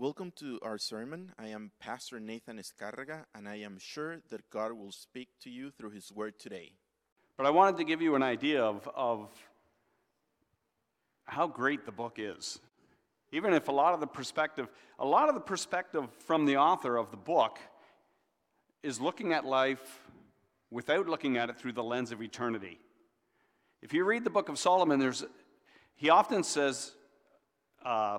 Welcome to our sermon. I am Pastor Nathan Escarraga, and I am sure that God will speak to you through His Word today. But I wanted to give you an idea of, of how great the book is. Even if a lot of the perspective, a lot of the perspective from the author of the book is looking at life without looking at it through the lens of eternity. If you read the book of Solomon, there's, he often says, uh,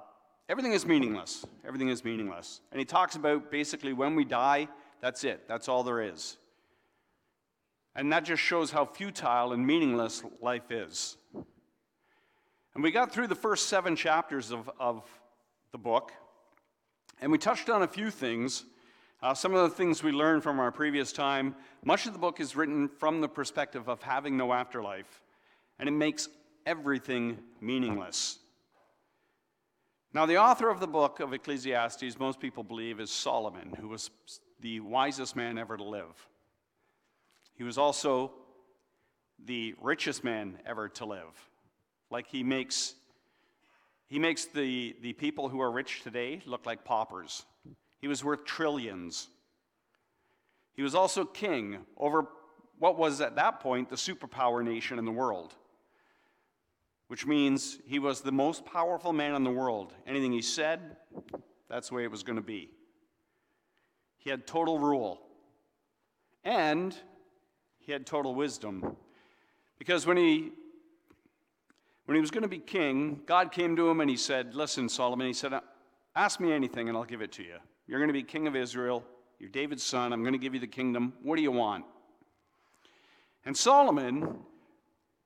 everything is meaningless. Everything is meaningless. And he talks about basically when we die, that's it. That's all there is. And that just shows how futile and meaningless life is. And we got through the first seven chapters of, of the book, and we touched on a few things. Uh, some of the things we learned from our previous time. Much of the book is written from the perspective of having no afterlife, and it makes everything meaningless. Now, the author of the book of Ecclesiastes, most people believe, is Solomon, who was the wisest man ever to live. He was also the richest man ever to live. Like he makes he makes the, the people who are rich today look like paupers. He was worth trillions. He was also king over what was at that point the superpower nation in the world, which means he was the most powerful man in the world. Anything he said, that's the way it was going to be. He had total rule. And he had total wisdom. Because when he when he was going to be king, God came to him and he said, Listen, Solomon, he said, Ask me anything and I'll give it to you. You're going to be king of Israel. You're David's son. I'm going to give you the kingdom. What do you want? And Solomon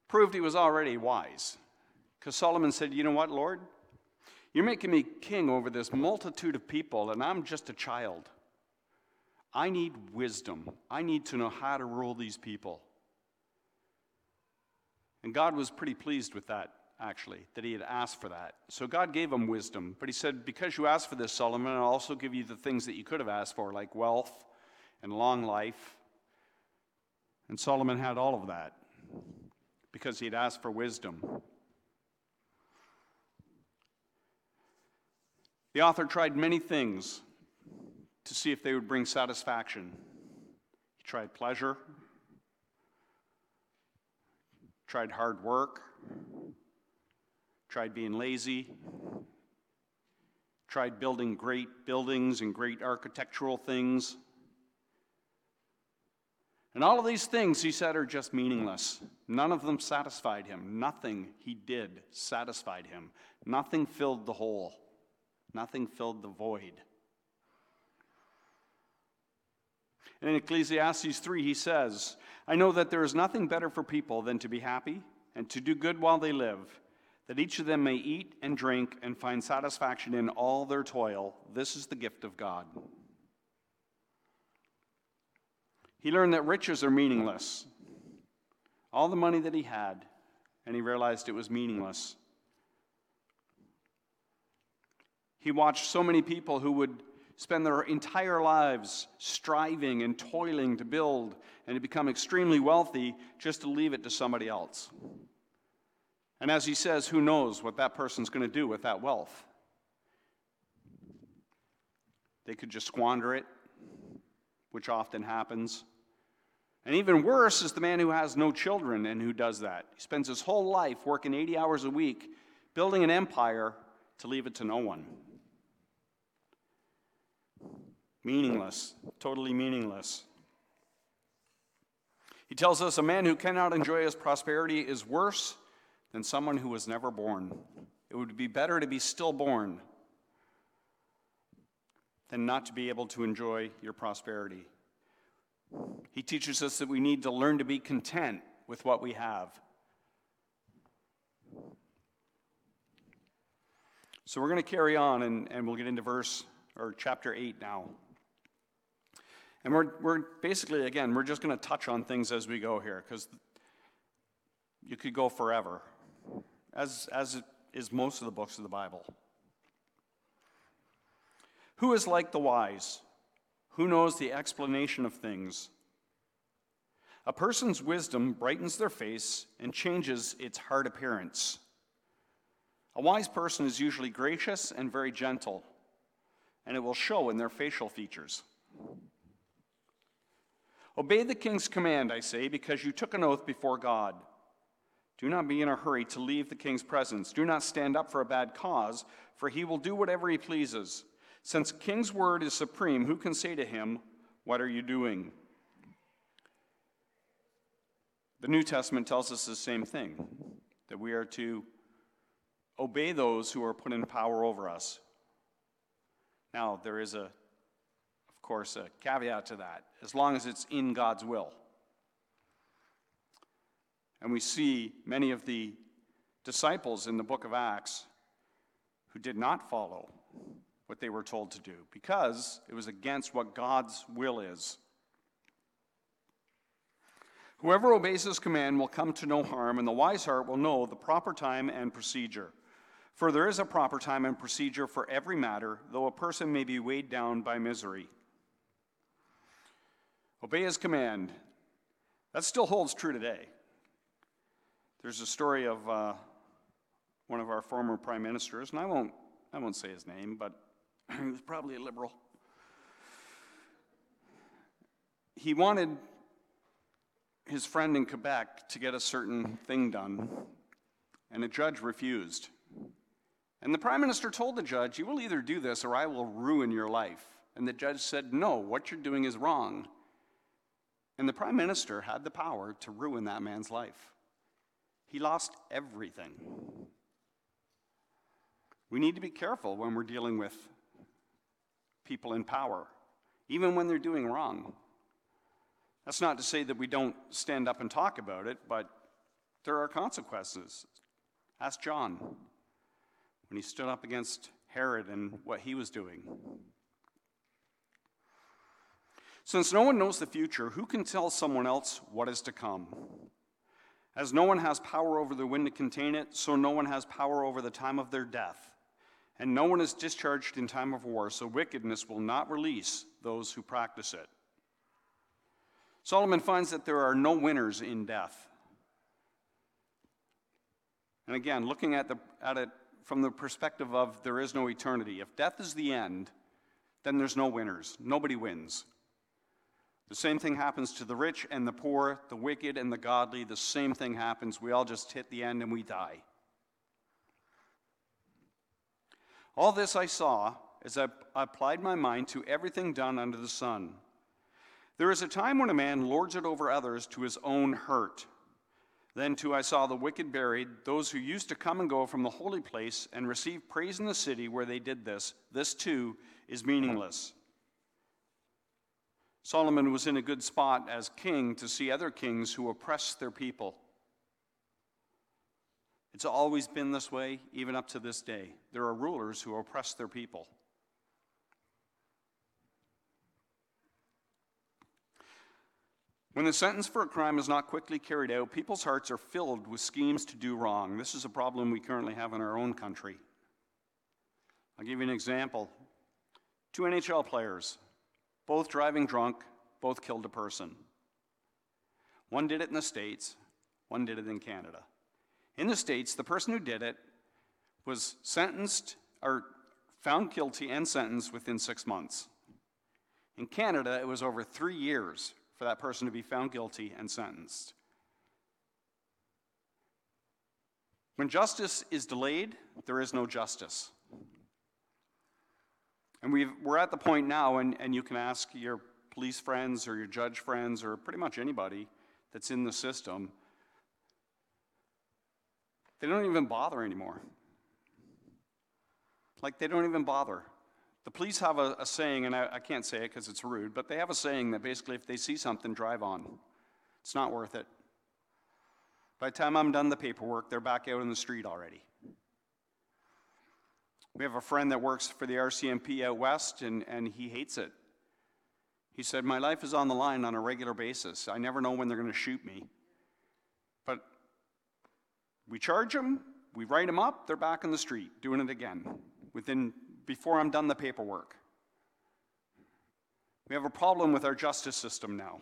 proved he was already wise. Because Solomon said, You know what, Lord? You're making me king over this multitude of people, and I'm just a child. I need wisdom. I need to know how to rule these people. And God was pretty pleased with that, actually, that he had asked for that. So God gave him wisdom. But he said, Because you asked for this, Solomon, I'll also give you the things that you could have asked for, like wealth and long life. And Solomon had all of that because he had asked for wisdom. The author tried many things to see if they would bring satisfaction. He tried pleasure, tried hard work, tried being lazy, tried building great buildings and great architectural things. And all of these things, he said, are just meaningless. None of them satisfied him. Nothing he did satisfied him. Nothing filled the hole. Nothing filled the void. And in Ecclesiastes 3, he says, I know that there is nothing better for people than to be happy and to do good while they live, that each of them may eat and drink and find satisfaction in all their toil. This is the gift of God. He learned that riches are meaningless. All the money that he had, and he realized it was meaningless. He watched so many people who would spend their entire lives striving and toiling to build and to become extremely wealthy just to leave it to somebody else. And as he says, who knows what that person's going to do with that wealth? They could just squander it, which often happens. And even worse is the man who has no children and who does that. He spends his whole life working 80 hours a week, building an empire to leave it to no one. Meaningless, totally meaningless. He tells us a man who cannot enjoy his prosperity is worse than someone who was never born. It would be better to be stillborn than not to be able to enjoy your prosperity. He teaches us that we need to learn to be content with what we have. So we're going to carry on and, and we'll get into verse or chapter 8 now. And we're, we're basically, again, we're just going to touch on things as we go here because you could go forever, as, as is most of the books of the Bible. Who is like the wise? Who knows the explanation of things? A person's wisdom brightens their face and changes its hard appearance. A wise person is usually gracious and very gentle. and it will show in their facial features. Obey the king's command, I say, because you took an oath before God. Do not be in a hurry to leave the king's presence. Do not stand up for a bad cause, for he will do whatever he pleases. Since king's word is supreme, who can say to him, What are you doing? The New Testament tells us the same thing that we are to obey those who are put in power over us. Now, there is a, course, a caveat to that, as long as it's in God's will. And we see many of the disciples in the book of Acts who did not follow what they were told to do because it was against what God's will is. Whoever obeys his command will come to no harm, and the wise heart will know the proper time and procedure. For there is a proper time and procedure for every matter, though a person may be weighed down by misery. Obey his command. That still holds true today. There's a story of uh, one of our former prime ministers, and I won't, I won't say his name, but he was probably a liberal. He wanted his friend in Quebec to get a certain thing done, and a judge refused. And the prime minister told the judge, You will either do this or I will ruin your life. And the judge said, No, what you're doing is wrong. And the prime minister had the power to ruin that man's life. He lost everything. We need to be careful when we're dealing with people in power, even when they're doing wrong. That's not to say that we don't stand up and talk about it, but there are consequences. Ask John when he stood up against Herod and what he was doing. Since no one knows the future, who can tell someone else what is to come? As no one has power over the wind to contain it, so no one has power over the time of their death. And no one is discharged in time of war, so wickedness will not release those who practice it. Solomon finds that there are no winners in death. And again, looking at, the, at it from the perspective of there is no eternity, if death is the end, then there's no winners. Nobody wins. The same thing happens to the rich and the poor, the wicked and the godly. The same thing happens. We all just hit the end and we die. All this I saw as I applied my mind to everything done under the sun. There is a time when a man lords it over others to his own hurt. Then, too, I saw the wicked buried, those who used to come and go from the holy place and receive praise in the city where they did this. This, too, is meaningless. Solomon was in a good spot as king to see other kings who oppressed their people. It's always been this way, even up to this day. There are rulers who oppress their people. When the sentence for a crime is not quickly carried out, people's hearts are filled with schemes to do wrong. This is a problem we currently have in our own country. I'll give you an example. Two NHL players both driving drunk, both killed a person. One did it in the States, one did it in Canada. In the States, the person who did it was sentenced or found guilty and sentenced within six months. In Canada, it was over three years for that person to be found guilty and sentenced. When justice is delayed, there is no justice. And we are at the point now, and, and you can ask your police friends or your judge friends or pretty much anybody that's in the system, they don't even bother anymore. Like, they don't even bother. The police have a, a saying, and I, I can't say it because it's rude, but they have a saying that basically if they see something, drive on. It's not worth it. By the time I'm done the paperwork, they're back out in the street already. We have a friend that works for the RCMP out west, and, and he hates it. He said, My life is on the line on a regular basis. I never know when they're going to shoot me. But we charge them, we write them up, they're back in the street doing it again within, before I'm done the paperwork. We have a problem with our justice system now,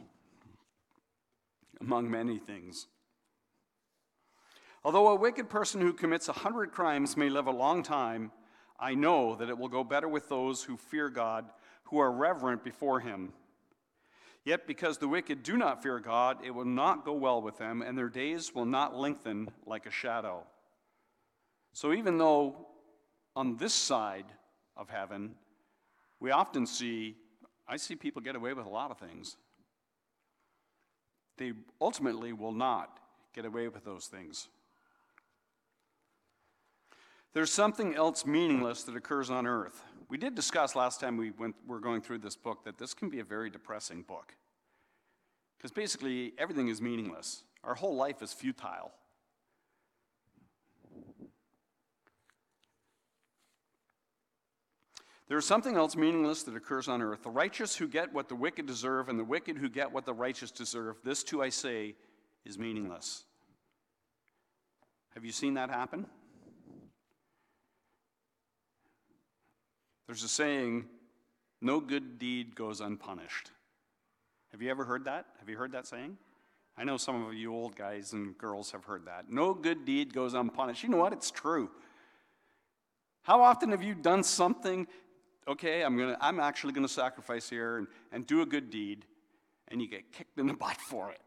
among many things. Although a wicked person who commits a hundred crimes may live a long time, I know that it will go better with those who fear God, who are reverent before him. Yet because the wicked do not fear God, it will not go well with them, and their days will not lengthen like a shadow. So even though on this side of heaven, we often see, I see people get away with a lot of things. They ultimately will not get away with those things. There's something else meaningless that occurs on earth. We did discuss last time we went, were going through this book that this can be a very depressing book. Because basically, everything is meaningless. Our whole life is futile. There is something else meaningless that occurs on earth. The righteous who get what the wicked deserve, and the wicked who get what the righteous deserve, this too I say is meaningless. Have you seen that happen? There's a saying, no good deed goes unpunished. Have you ever heard that? Have you heard that saying? I know some of you old guys and girls have heard that. No good deed goes unpunished. You know what? It's true. How often have you done something? Okay, I'm, gonna, I'm actually going to sacrifice here and, and do a good deed, and you get kicked in the butt for it.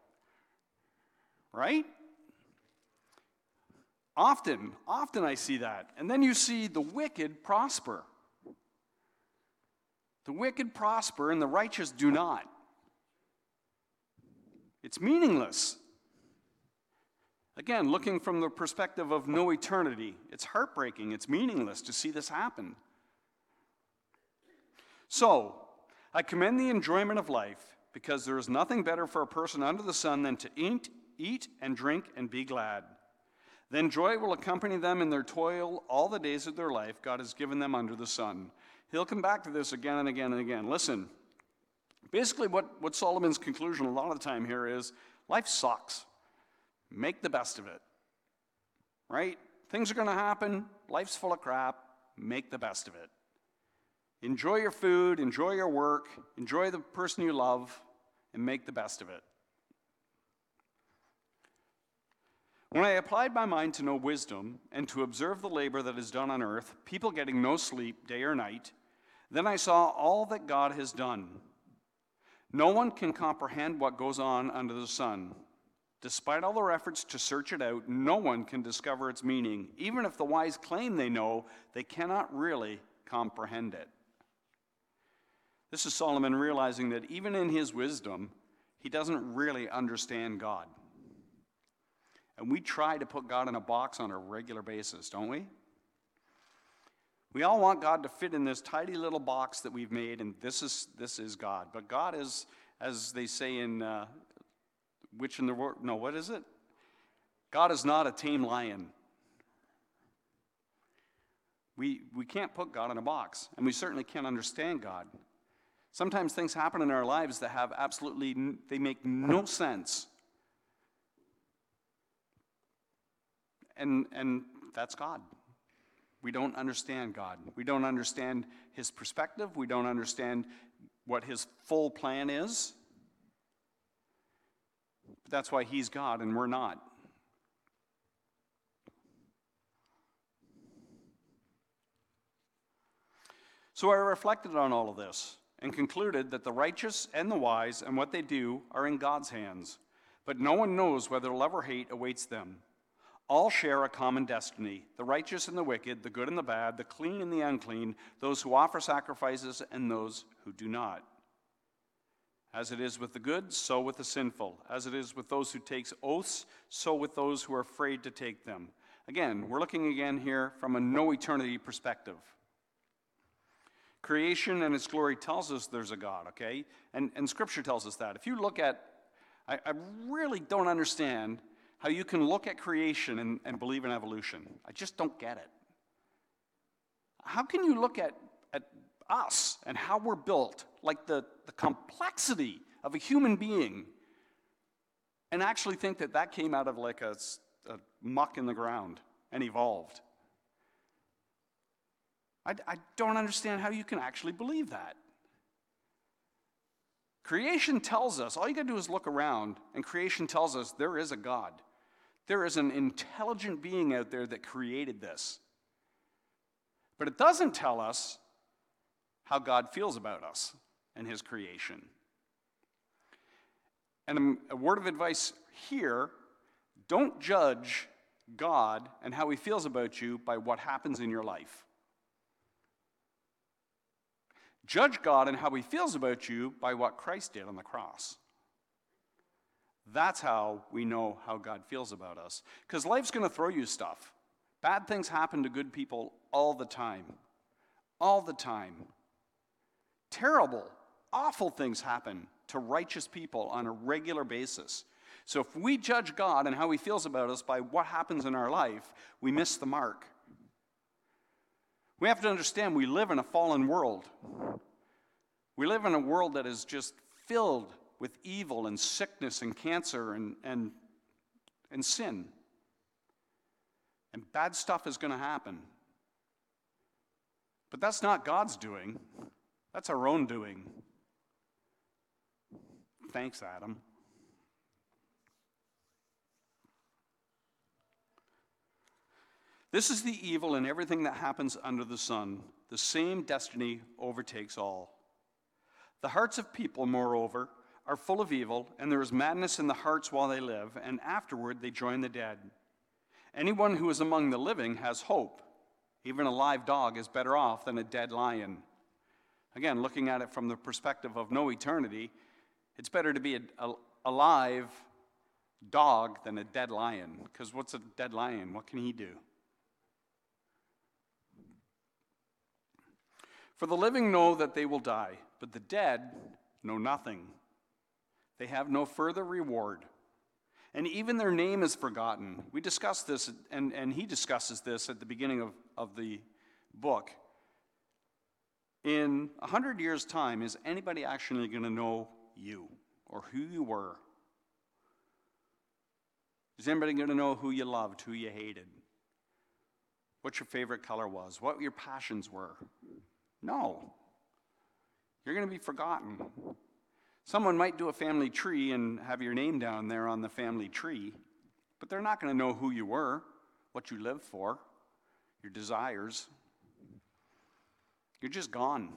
Right? Often, often I see that. And then you see the wicked prosper. The wicked prosper and the righteous do not. It's meaningless. Again, looking from the perspective of no eternity, it's heartbreaking, it's meaningless to see this happen. So, I commend the enjoyment of life because there is nothing better for a person under the sun than to eat, eat and drink and be glad. Then joy will accompany them in their toil all the days of their life God has given them under the sun. He'll come back to this again and again and again. Listen, basically, what, what Solomon's conclusion a lot of the time here is life sucks. Make the best of it. Right? Things are going to happen. Life's full of crap. Make the best of it. Enjoy your food, enjoy your work, enjoy the person you love, and make the best of it. When I applied my mind to know wisdom and to observe the labor that is done on earth, people getting no sleep day or night, then I saw all that God has done. No one can comprehend what goes on under the sun. Despite all their efforts to search it out, no one can discover its meaning. Even if the wise claim they know, they cannot really comprehend it. This is Solomon realizing that even in his wisdom, he doesn't really understand God. And we try to put God in a box on a regular basis, don't we? We all want God to fit in this tidy little box that we've made, and this is, this is God. But God is, as they say in uh, Witch in the Ward, no, what is it? God is not a tame lion. We, we can't put God in a box, and we certainly can't understand God. Sometimes things happen in our lives that have absolutely, they make no sense. And, and that's God. We don't understand God. We don't understand His perspective. We don't understand what His full plan is. But that's why He's God and we're not. So I reflected on all of this and concluded that the righteous and the wise and what they do are in God's hands, but no one knows whether love or hate awaits them. All share a common destiny the righteous and the wicked, the good and the bad, the clean and the unclean, those who offer sacrifices and those who do not. As it is with the good, so with the sinful. As it is with those who take oaths, so with those who are afraid to take them. Again, we're looking again here from a no eternity perspective. Creation and its glory tells us there's a God, okay? And, and Scripture tells us that. If you look at, I, I really don't understand how you can look at creation and, and believe in evolution. I just don't get it. How can you look at, at us and how we're built, like the, the complexity of a human being, and actually think that that came out of like a, a muck in the ground and evolved? I, I don't understand how you can actually believe that. Creation tells us, all you got to do is look around, and creation tells us there is a God. There is an intelligent being out there that created this. But it doesn't tell us how God feels about us and his creation. And um, a word of advice here don't judge God and how he feels about you by what happens in your life. Judge God and how he feels about you by what Christ did on the cross. That's how we know how God feels about us. Because life's going to throw you stuff. Bad things happen to good people all the time. All the time. Terrible, awful things happen to righteous people on a regular basis. So if we judge God and how he feels about us by what happens in our life, we miss the mark. We have to understand we live in a fallen world. We live in a world that is just filled with evil and sickness and cancer and, and, and sin. And bad stuff is going to happen. But that's not God's doing, that's our own doing. Thanks, Adam. This is the evil in everything that happens under the sun. The same destiny overtakes all. The hearts of people, moreover, are full of evil, and there is madness in the hearts while they live, and afterward they join the dead. Anyone who is among the living has hope. Even a live dog is better off than a dead lion. Again, looking at it from the perspective of no eternity, it's better to be a, a, a live dog than a dead lion. Because what's a dead lion? What can he do? For the living know that they will die, but the dead know nothing. They have no further reward. And even their name is forgotten. We discussed this, and, and he discusses this at the beginning of, of the book. In a hundred years' time, is anybody actually going to know you or who you were? Is anybody going to know who you loved, who you hated? What your favorite color was, what your passions were? No. You're going to be forgotten. Someone might do a family tree and have your name down there on the family tree, but they're not going to know who you were, what you lived for, your desires. You're just gone.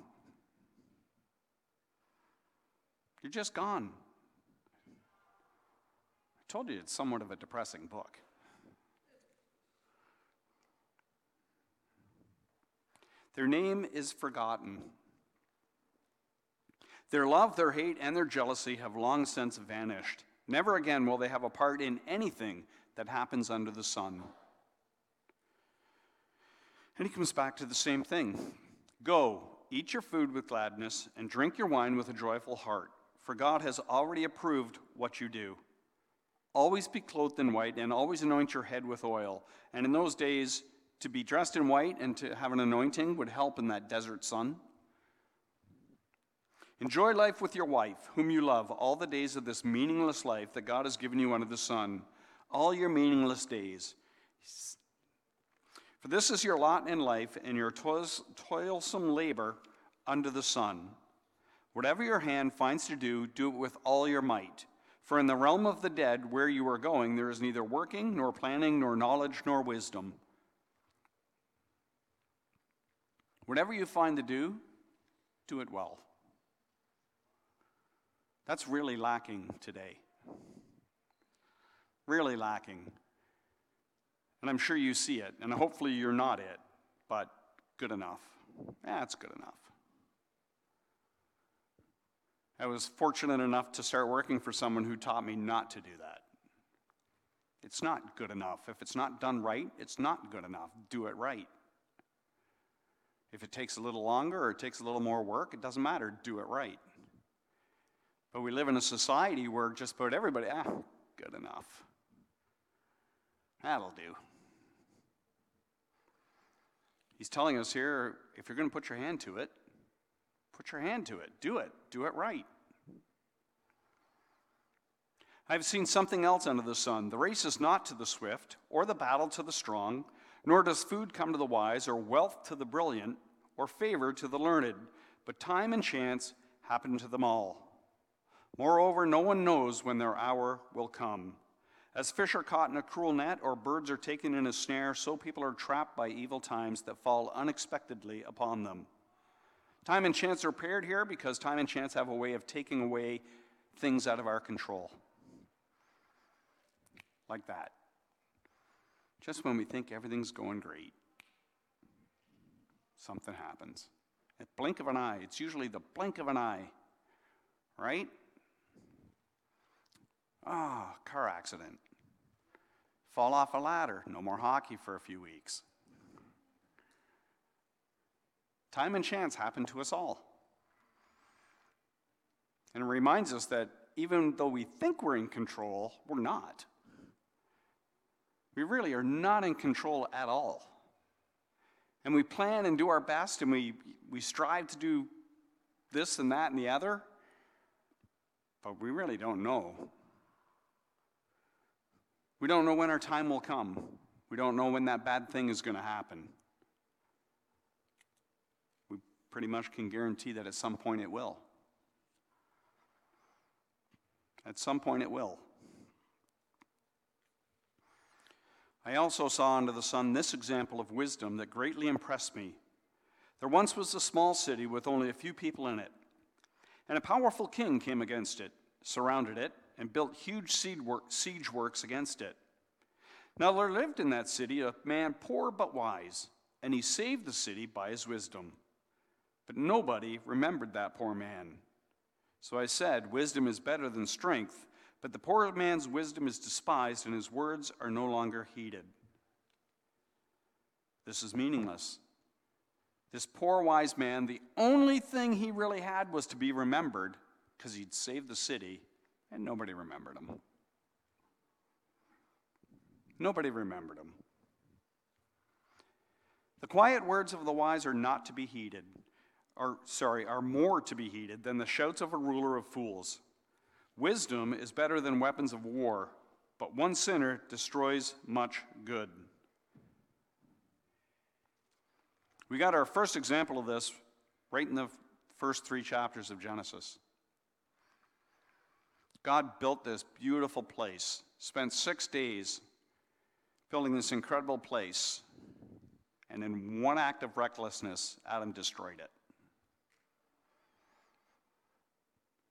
You're just gone. I told you it's somewhat of a depressing book. Their name is forgotten. Their love, their hate, and their jealousy have long since vanished. Never again will they have a part in anything that happens under the sun. And he comes back to the same thing Go, eat your food with gladness, and drink your wine with a joyful heart, for God has already approved what you do. Always be clothed in white, and always anoint your head with oil. And in those days, to be dressed in white and to have an anointing would help in that desert sun. Enjoy life with your wife, whom you love, all the days of this meaningless life that God has given you under the sun, all your meaningless days. For this is your lot in life and your toilsome labor under the sun. Whatever your hand finds to do, do it with all your might. For in the realm of the dead, where you are going, there is neither working, nor planning, nor knowledge, nor wisdom. Whatever you find to do, do it well. That's really lacking today. Really lacking. And I'm sure you see it, and hopefully you're not it, but good enough. That's good enough. I was fortunate enough to start working for someone who taught me not to do that. It's not good enough. If it's not done right, it's not good enough. Do it right. If it takes a little longer or it takes a little more work, it doesn't matter. Do it right. But we live in a society where just about everybody, ah, good enough. That'll do. He's telling us here if you're going to put your hand to it, put your hand to it. Do it. Do it right. I've seen something else under the sun. The race is not to the swift, or the battle to the strong nor does food come to the wise, or wealth to the brilliant, or favor to the learned, but time and chance happen to them all. Moreover, no one knows when their hour will come. As fish are caught in a cruel net or birds are taken in a snare, so people are trapped by evil times that fall unexpectedly upon them. Time and chance are paired here because time and chance have a way of taking away things out of our control. Like that. Just when we think everything's going great, something happens. A blink of an eye. It's usually the blink of an eye, right? Ah, car accident. Fall off a ladder. No more hockey for a few weeks. Time and chance happen to us all. And it reminds us that even though we think we're in control, we're not. We really are not in control at all. And we plan and do our best and we, we strive to do this and that and the other, but we really don't know. We don't know when our time will come. We don't know when that bad thing is going to happen. We pretty much can guarantee that at some point it will. At some point it will. I also saw under the sun this example of wisdom that greatly impressed me. There once was a small city with only a few people in it, and a powerful king came against it, surrounded it, and built huge siege works against it. Now there lived in that city a man poor but wise, and he saved the city by his wisdom. But nobody remembered that poor man. So I said, Wisdom is better than strength, but the poor man's wisdom is despised, and his words are no longer heeded. This is meaningless. This poor wise man, the only thing he really had was to be remembered because he'd saved the city, and nobody remembered him. Nobody remembered him. The quiet words of the wise are not to be heeded, or sorry, are more to be heeded than the shouts of a ruler of fools. Wisdom is better than weapons of war, but one sinner destroys much good. We got our first example of this right in the first three chapters of Genesis. God built this beautiful place, spent six days building this incredible place, and in one act of recklessness, Adam destroyed it.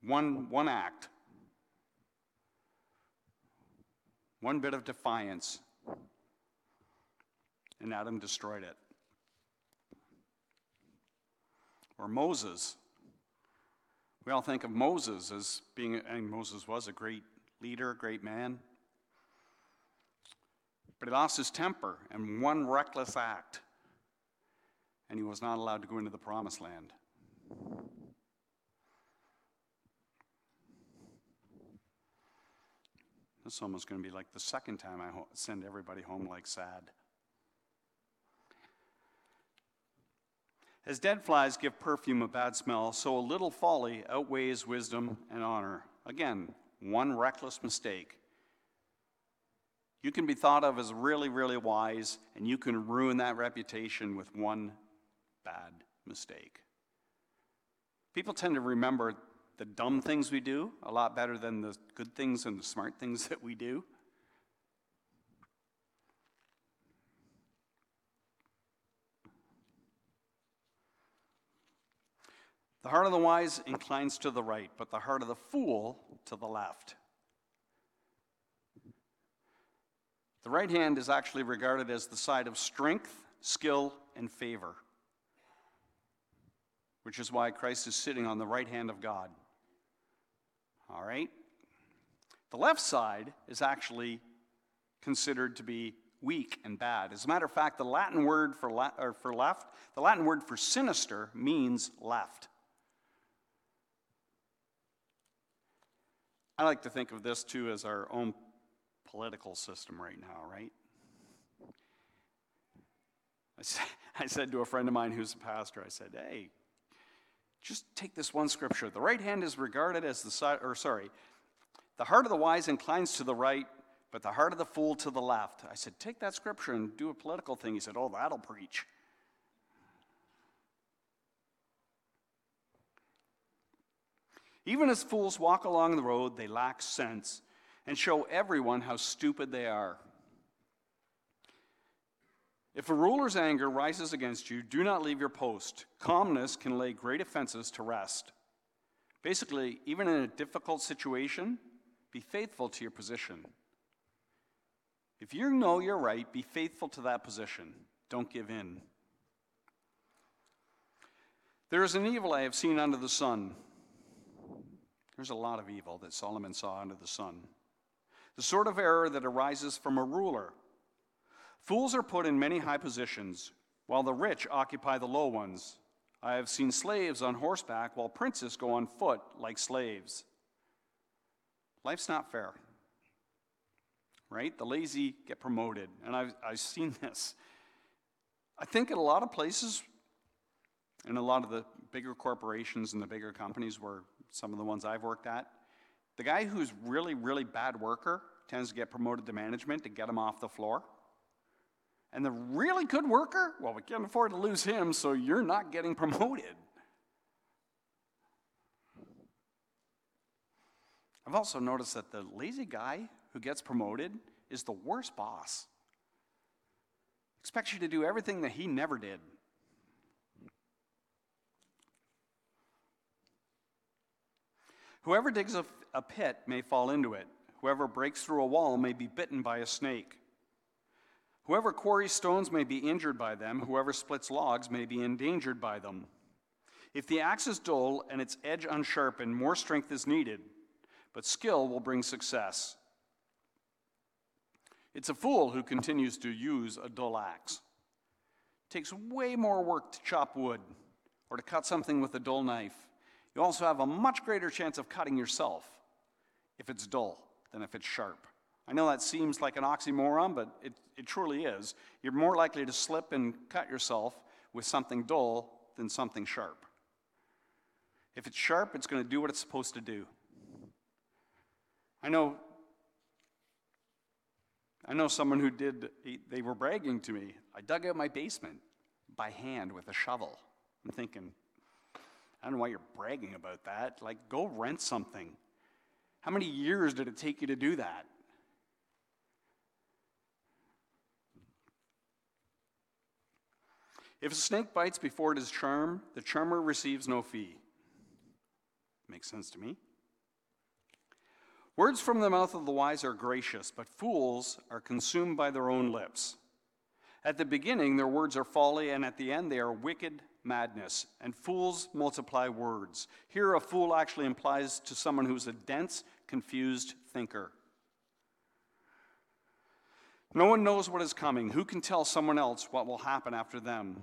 One, one act One bit of defiance, and Adam destroyed it. Or Moses. We all think of Moses as being, and Moses was a great leader, a great man. But he lost his temper in one reckless act, and he was not allowed to go into the promised land. This almost going to be like the second time I send everybody home like sad. As dead flies give perfume a bad smell, so a little folly outweighs wisdom and honor. Again, one reckless mistake. You can be thought of as really, really wise, and you can ruin that reputation with one bad mistake. People tend to remember the dumb things we do a lot better than the good things and the smart things that we do. The heart of the wise inclines to the right, but the heart of the fool to the left. The right hand is actually regarded as the side of strength, skill, and favor, which is why Christ is sitting on the right hand of God. All right? The left side is actually considered to be weak and bad. As a matter of fact, the Latin word for, la- or for left, the Latin word for sinister means left. I like to think of this too as our own political system right now, right? I said to a friend of mine who's a pastor, I said, hey, just take this one scripture. The right hand is regarded as the side, or sorry, the heart of the wise inclines to the right, but the heart of the fool to the left. I said, take that scripture and do a political thing. He said, oh, that'll preach. Even as fools walk along the road, they lack sense, and show everyone how stupid they are. If a ruler's anger rises against you, do not leave your post. Calmness can lay great offenses to rest. Basically, even in a difficult situation, be faithful to your position. If you know you're right, be faithful to that position. Don't give in. There is an evil I have seen under the sun. There's a lot of evil that Solomon saw under the sun. The sort of error that arises from a ruler. Fools are put in many high positions, while the rich occupy the low ones. I have seen slaves on horseback, while princes go on foot like slaves. Life's not fair, right? The lazy get promoted, and I've, I've seen this. I think in a lot of places, in a lot of the bigger corporations and the bigger companies where some of the ones I've worked at, the guy who's really, really bad worker tends to get promoted to management to get him off the floor. And the really good worker, well, we can't afford to lose him, so you're not getting promoted. I've also noticed that the lazy guy who gets promoted is the worst boss. Expects you to do everything that he never did. Whoever digs a, a pit may fall into it. Whoever breaks through a wall may be bitten by a snake. Whoever quarries stones may be injured by them. Whoever splits logs may be endangered by them. If the axe is dull and its edge unsharpened, more strength is needed, but skill will bring success. It's a fool who continues to use a dull axe. It takes way more work to chop wood or to cut something with a dull knife. You also have a much greater chance of cutting yourself if it's dull than if it's sharp. I know that seems like an oxymoron, but it, it truly is. You're more likely to slip and cut yourself with something dull than something sharp. If it's sharp, it's going to do what it's supposed to do. I know I know someone who did they were bragging to me. I dug out my basement by hand with a shovel. I'm thinking, I don't know why you're bragging about that. Like, go rent something. How many years did it take you to do that? If a snake bites before it is charmed, the charmer receives no fee. Makes sense to me. Words from the mouth of the wise are gracious, but fools are consumed by their own lips. At the beginning, their words are folly, and at the end, they are wicked madness. And fools multiply words. Here, a fool actually implies to someone who's a dense, confused thinker. No one knows what is coming. Who can tell someone else what will happen after them?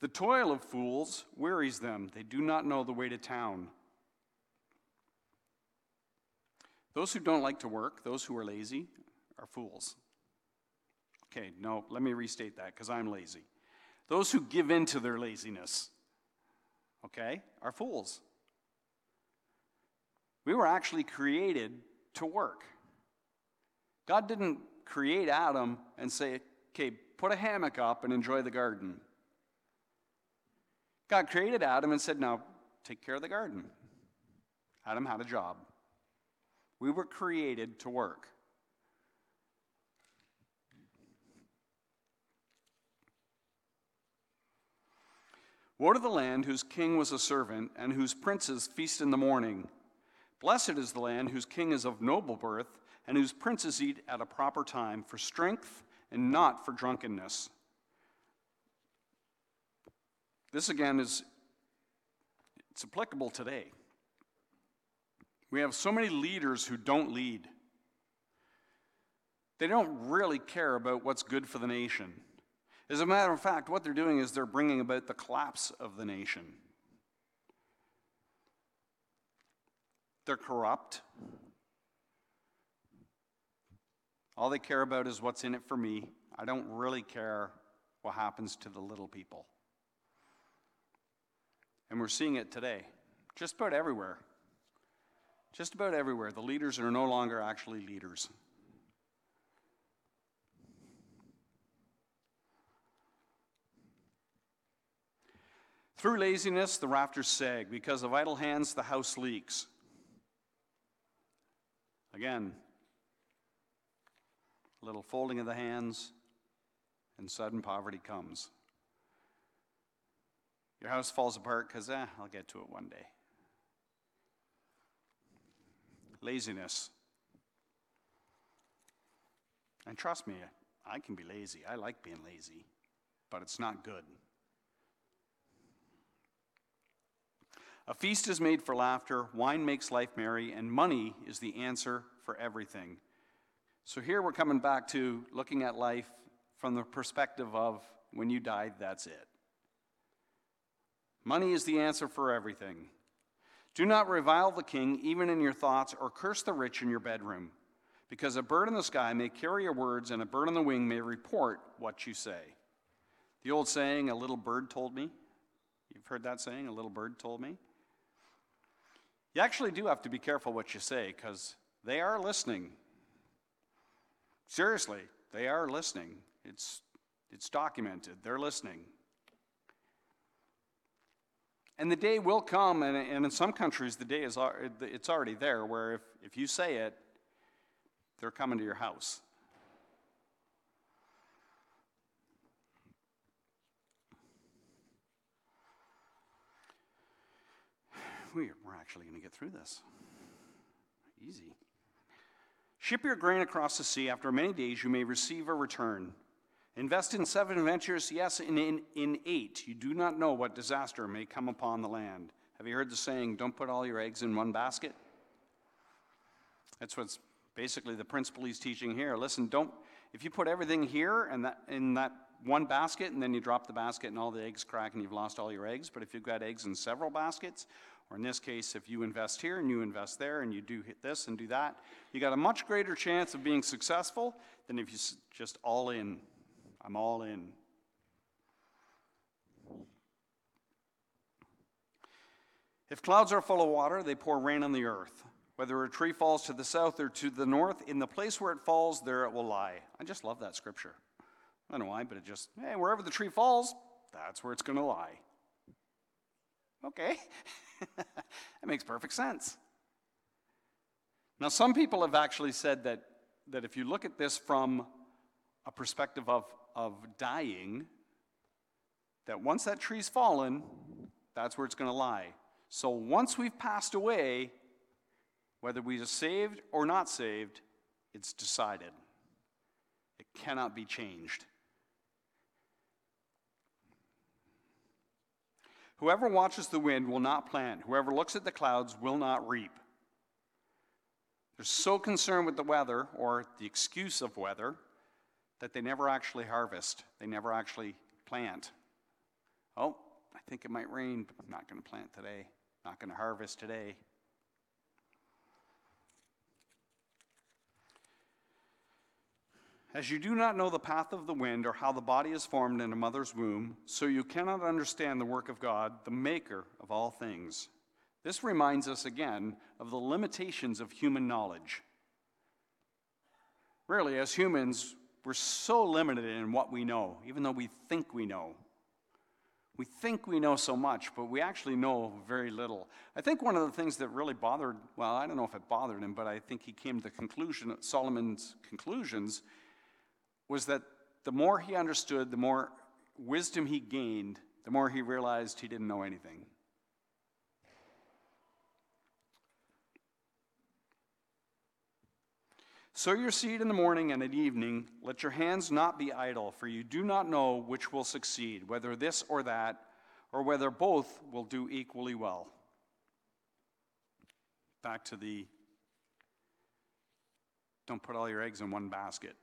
The toil of fools wearies them. They do not know the way to town. Those who don't like to work, those who are lazy, are fools. Okay, no, let me restate that because I'm lazy. Those who give in to their laziness, okay, are fools. We were actually created to work. God didn't create Adam and say, okay, put a hammock up and enjoy the garden. God created Adam and said, now take care of the garden. Adam had a job. We were created to work. Woe to the land whose king was a servant and whose princes feast in the morning. Blessed is the land whose king is of noble birth and whose princes eat at a proper time for strength and not for drunkenness. This again is it's applicable today. We have so many leaders who don't lead. They don't really care about what's good for the nation. As a matter of fact, what they're doing is they're bringing about the collapse of the nation. They're corrupt. All they care about is what's in it for me. I don't really care what happens to the little people. And we're seeing it today, just about everywhere. Just about everywhere. The leaders are no longer actually leaders. Through laziness, the rafters sag. Because of idle hands, the house leaks. Again, a little folding of the hands, and sudden poverty comes. Your house falls apart because, eh, I'll get to it one day. Laziness. And trust me, I can be lazy. I like being lazy, but it's not good. A feast is made for laughter, wine makes life merry, and money is the answer for everything. So here we're coming back to looking at life from the perspective of when you died, that's it. Money is the answer for everything. Do not revile the king, even in your thoughts, or curse the rich in your bedroom, because a bird in the sky may carry your words, and a bird on the wing may report what you say. The old saying, a little bird told me. You've heard that saying, a little bird told me? You actually do have to be careful what you say, because they are listening. Seriously, they are listening. It's, it's documented. They're listening. And the day will come, and, and in some countries, the day is it's already there, where if, if you say it, they're coming to your house. We're actually going to get through this. Easy. Ship your grain across the sea. After many days, you may receive a return. Invest in seven ventures, yes, in, in, in eight. You do not know what disaster may come upon the land. Have you heard the saying, don't put all your eggs in one basket? That's what's basically the principle he's teaching here. Listen, don't, if you put everything here and that, in that one basket and then you drop the basket and all the eggs crack and you've lost all your eggs, but if you've got eggs in several baskets, or in this case, if you invest here and you invest there and you do hit this and do that, you got a much greater chance of being successful than if you just all in I'm all in. If clouds are full of water, they pour rain on the earth. Whether a tree falls to the south or to the north, in the place where it falls, there it will lie. I just love that scripture. I don't know why, but it just, hey, wherever the tree falls, that's where it's going to lie. Okay. that makes perfect sense. Now, some people have actually said that, that if you look at this from a perspective of of dying, that once that tree's fallen, that's where it's going to lie. So once we've passed away, whether we are saved or not saved, it's decided. It cannot be changed. Whoever watches the wind will not plant. Whoever looks at the clouds will not reap. They're so concerned with the weather or the excuse of weather that they never actually harvest, they never actually plant. Oh, I think it might rain, but I'm not going to plant today, not going to harvest today. As you do not know the path of the wind or how the body is formed in a mother's womb, so you cannot understand the work of God, the maker of all things. This reminds us again of the limitations of human knowledge. Really, as humans, we're so limited in what we know, even though we think we know. We think we know so much, but we actually know very little. I think one of the things that really bothered, well, I don't know if it bothered him, but I think he came to the conclusion, Solomon's conclusions, was that the more he understood, the more wisdom he gained, the more he realized he didn't know anything. Sow your seed in the morning and at evening. Let your hands not be idle, for you do not know which will succeed, whether this or that, or whether both will do equally well. Back to the don't put all your eggs in one basket.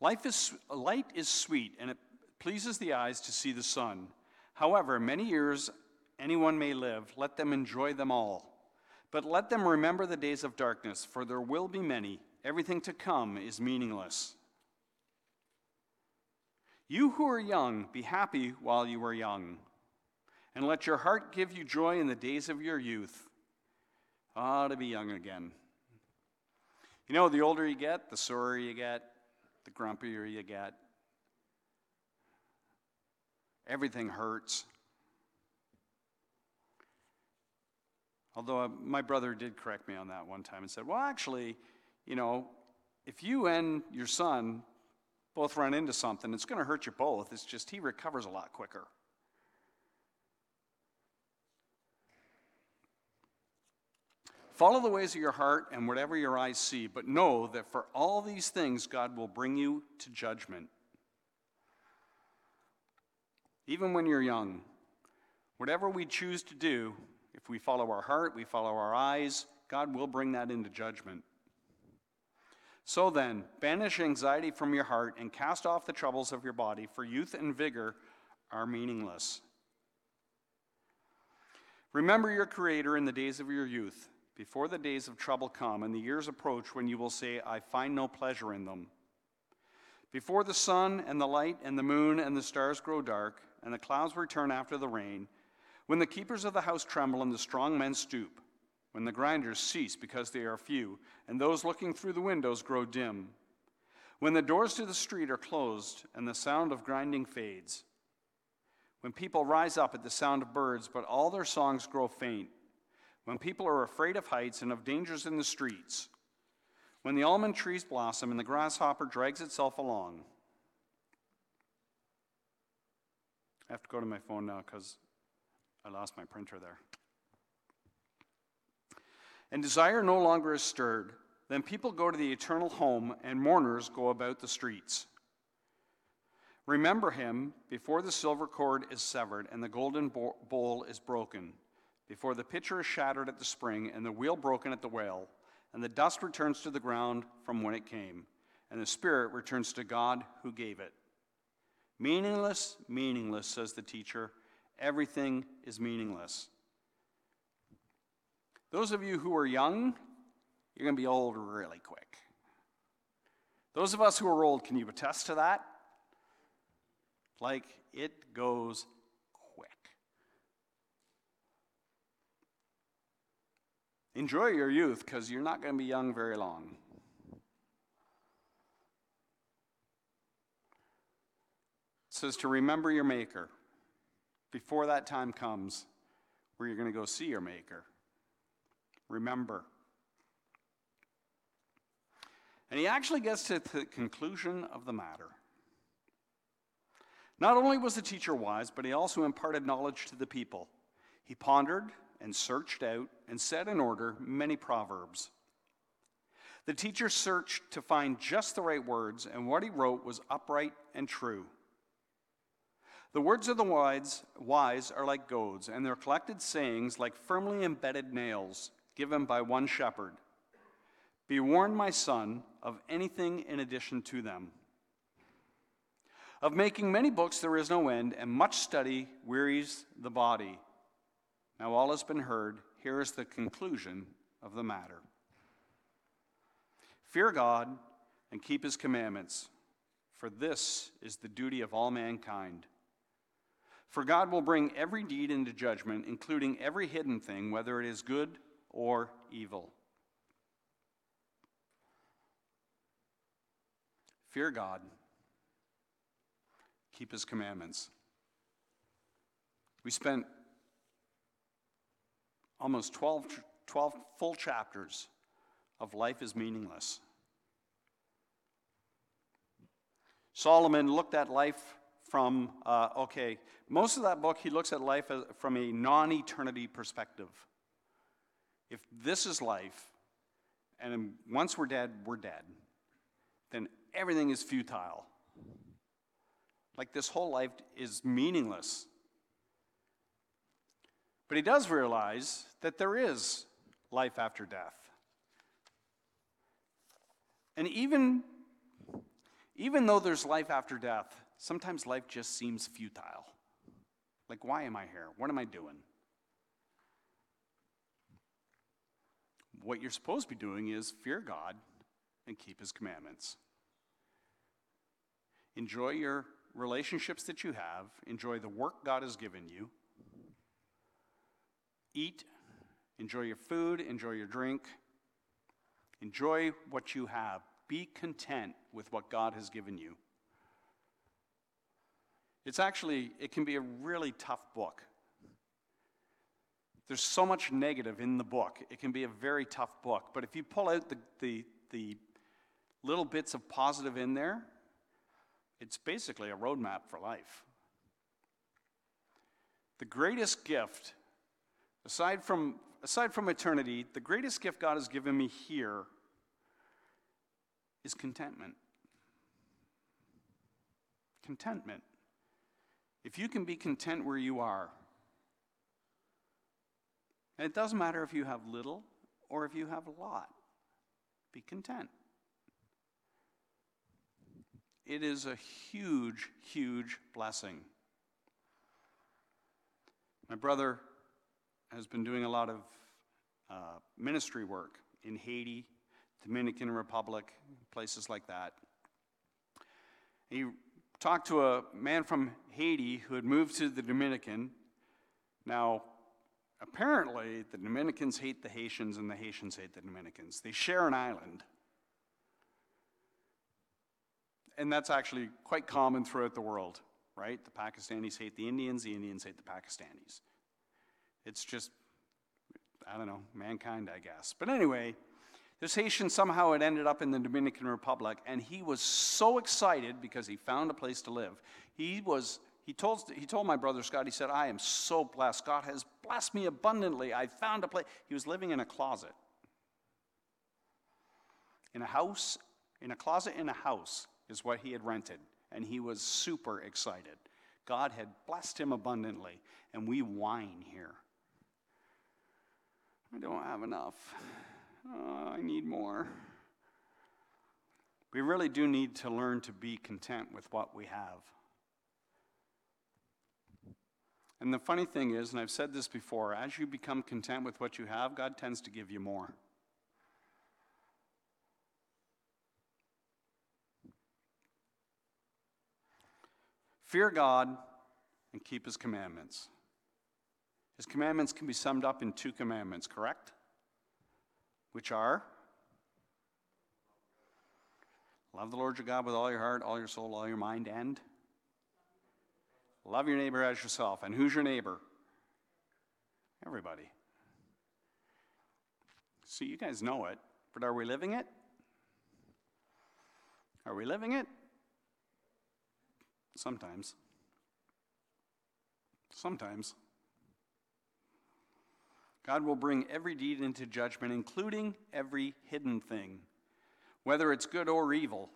Life is, light is sweet, and it pleases the eyes to see the sun. However, many years anyone may live, let them enjoy them all. But let them remember the days of darkness, for there will be many. Everything to come is meaningless. You who are young, be happy while you are young, and let your heart give you joy in the days of your youth. Ah, to be young again. You know, the older you get, the sorer you get, the grumpier you get. Everything hurts. Although uh, my brother did correct me on that one time and said, well, actually, you know, if you and your son both run into something, it's going to hurt you both. It's just he recovers a lot quicker. Follow the ways of your heart and whatever your eyes see, but know that for all these things God will bring you to judgment. Even when you're young, whatever we choose to do, if we follow our heart, we follow our eyes, God will bring that into judgment. So then, banish anxiety from your heart and cast off the troubles of your body, for youth and vigor are meaningless. Remember your Creator in the days of your youth, before the days of trouble come and the years approach when you will say, I find no pleasure in them. Before the sun and the light and the moon and the stars grow dark, and the clouds return after the rain, when the keepers of the house tremble and the strong men stoop, when the grinders cease because they are few, and those looking through the windows grow dim, when the doors to the street are closed and the sound of grinding fades, when people rise up at the sound of birds, but all their songs grow faint, when people are afraid of heights and of dangers in the streets, when the almond trees blossom and the grasshopper drags itself along. I have to go to my phone now because I lost my printer there and desire no longer is stirred, then people go to the eternal home and mourners go about the streets. Remember him before the silver cord is severed and the golden bowl is broken, before the pitcher is shattered at the spring and the wheel broken at the well, and the dust returns to the ground from when it came, and the spirit returns to God who gave it. Meaningless, meaningless, says the teacher. Everything is meaningless. Those of you who are young, you're going to be old really quick. Those of us who are old, can you attest to that? Like, it goes quick. Enjoy your youth because you're not going to be young very long. It says to remember your Maker before that time comes where you're going to go see your Maker. Remember. And he actually gets to the conclusion of the matter. Not only was the teacher wise, but he also imparted knowledge to the people. He pondered and searched out and set in order many proverbs. The teacher searched to find just the right words, and what he wrote was upright and true. The words of the wise, wise are like goads, and their collected sayings like firmly embedded nails given by one shepherd. Be warned, my son, of anything in addition to them. Of making many books there is no end, and much study wearies the body. Now all has been heard. Here is the conclusion of the matter Fear God and keep his commandments, for this is the duty of all mankind. For God will bring every deed into judgment, including every hidden thing, whether it is good or evil. Fear God, keep his commandments. We spent almost 12, 12 full chapters of life is meaningless. Solomon looked at life from, uh, okay, most of that book, he looks at life from a non eternity perspective. If this is life, and once we're dead, we're dead, then everything is futile. Like this whole life is meaningless. But he does realize that there is life after death. And even, even though there's life after death, sometimes life just seems futile. Like, why am I here? What am I doing? what you're supposed to be doing is fear God and keep his commandments. Enjoy your relationships that you have, enjoy the work God has given you. Eat, enjoy your food, enjoy your drink. Enjoy what you have. Be content with what God has given you. It's actually, it can be a really tough book there's so much negative in the book. It can be a very tough book. But if you pull out the, the, the little bits of positive in there, it's basically a roadmap for life. The greatest gift, aside from, aside from eternity, the greatest gift God has given me here is contentment. Contentment. If you can be content where you are, and it doesn't matter if you have little or if you have a lot, be content. It is a huge, huge blessing. My brother has been doing a lot of uh, ministry work in Haiti, Dominican Republic, places like that. He talked to a man from Haiti who had moved to the Dominican. Now, apparently, the Dominicans hate the Haitians and the Haitians hate the Dominicans. They share an island. And that's actually quite common throughout the world, right? The Pakistanis hate the Indians, the Indians hate the Pakistanis. It's just, I don't know, mankind, I guess. But anyway, this Haitian somehow had ended up in the Dominican Republic, and he was so excited because he found a place to live. He was, he told, he told my brother Scott, he said, I am so blessed. God has blessed me abundantly. I found a place. He was living in a closet. In a house, in a closet in a house is what he had rented, and he was super excited. God had blessed him abundantly, and we whine here. I don't have enough. Oh, I need more. We really do need to learn to be content with what we have. And the funny thing is, and I've said this before, as you become content with what you have, God tends to give you more. Fear God and keep his commandments. His commandments can be summed up in two commandments, correct? Which are love the Lord your God with all your heart, all your soul, all your mind, and love your neighbor as yourself. And who's your neighbor? Everybody. See, you guys know it, but are we living it? Are we living it? Sometimes. Sometimes. God will bring every deed into judgment, including every hidden thing, whether it's good or evil.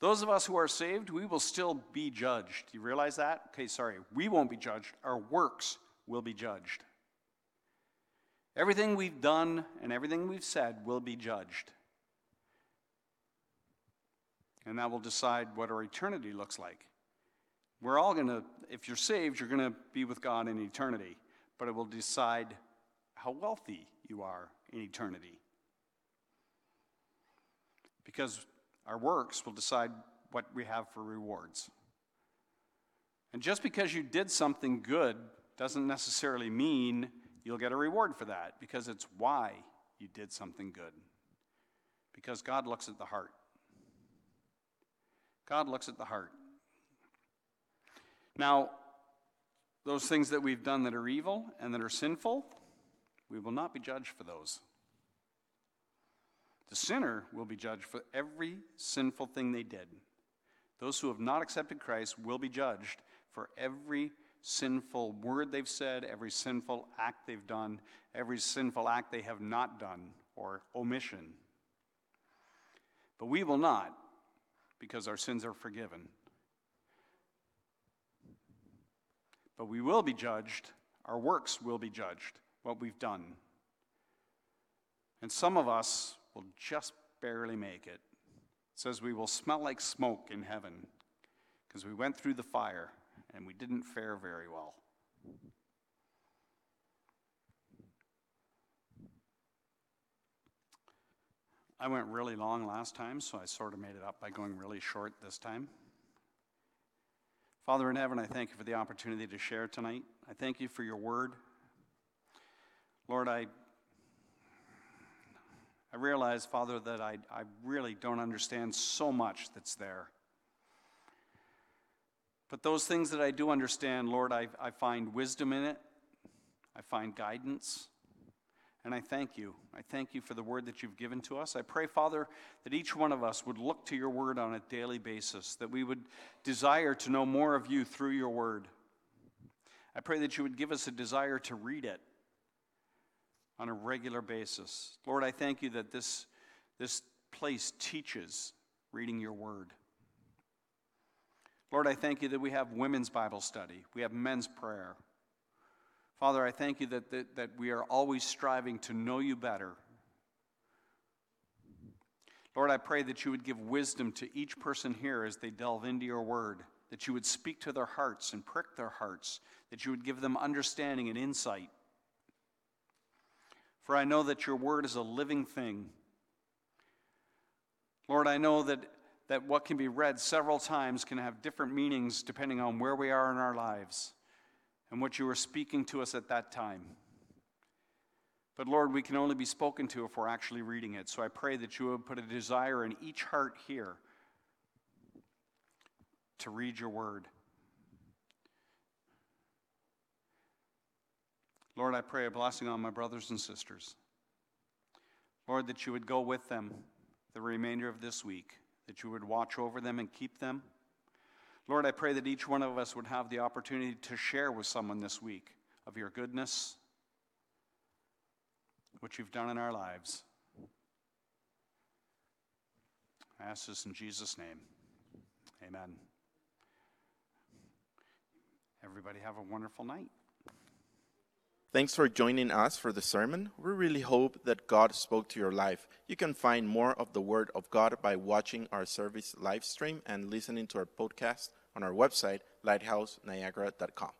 Those of us who are saved, we will still be judged. Do you realize that? Okay, sorry. We won't be judged. Our works will be judged. Everything we've done and everything we've said will be judged. And that will decide what our eternity looks like. We're all going to, if you're saved, you're going to be with God in eternity, but it will decide how wealthy you are in eternity. Because our works will decide what we have for rewards. And just because you did something good doesn't necessarily mean you'll get a reward for that, because it's why you did something good. Because God looks at the heart. God looks at the heart. Now, those things that we've done that are evil and that are sinful, we will not be judged for those. The sinner will be judged for every sinful thing they did. Those who have not accepted Christ will be judged for every sinful word they've said, every sinful act they've done, every sinful act they have not done, or omission. But we will not, because our sins are forgiven. But we will be judged, our works will be judged, what we've done. And some of us will just barely make it. It says we will smell like smoke in heaven because we went through the fire and we didn't fare very well. I went really long last time, so I sort of made it up by going really short this time. Father in heaven, I thank you for the opportunity to share tonight. I thank you for your word. Lord, I, I realize, Father, that I, I really don't understand so much that's there. But those things that I do understand, Lord, I, I find wisdom in it, I find guidance, And I thank you. I thank you for the word that you've given to us. I pray, Father, that each one of us would look to your word on a daily basis, that we would desire to know more of you through your word. I pray that you would give us a desire to read it on a regular basis. Lord, I thank you that this, this place teaches reading your word. Lord, I thank you that we have women's Bible study, we have men's prayer. Father, I thank you that, that, that we are always striving to know you better. Lord, I pray that you would give wisdom to each person here as they delve into your word, that you would speak to their hearts and prick their hearts, that you would give them understanding and insight. For I know that your word is a living thing. Lord, I know that, that what can be read several times can have different meanings depending on where we are in our lives and what you were speaking to us at that time. But Lord, we can only be spoken to if we're actually reading it. So I pray that you would put a desire in each heart here to read your word. Lord, I pray a blessing on my brothers and sisters. Lord, that you would go with them the remainder of this week, that you would watch over them and keep them. Lord, I pray that each one of us would have the opportunity to share with someone this week of your goodness, what you've done in our lives. I ask this in Jesus' name. Amen. Everybody have a wonderful night. Thanks for joining us for the sermon. We really hope that God spoke to your life. You can find more of the Word of God by watching our service live stream and listening to our podcast on our website, lighthouseNiagara.com.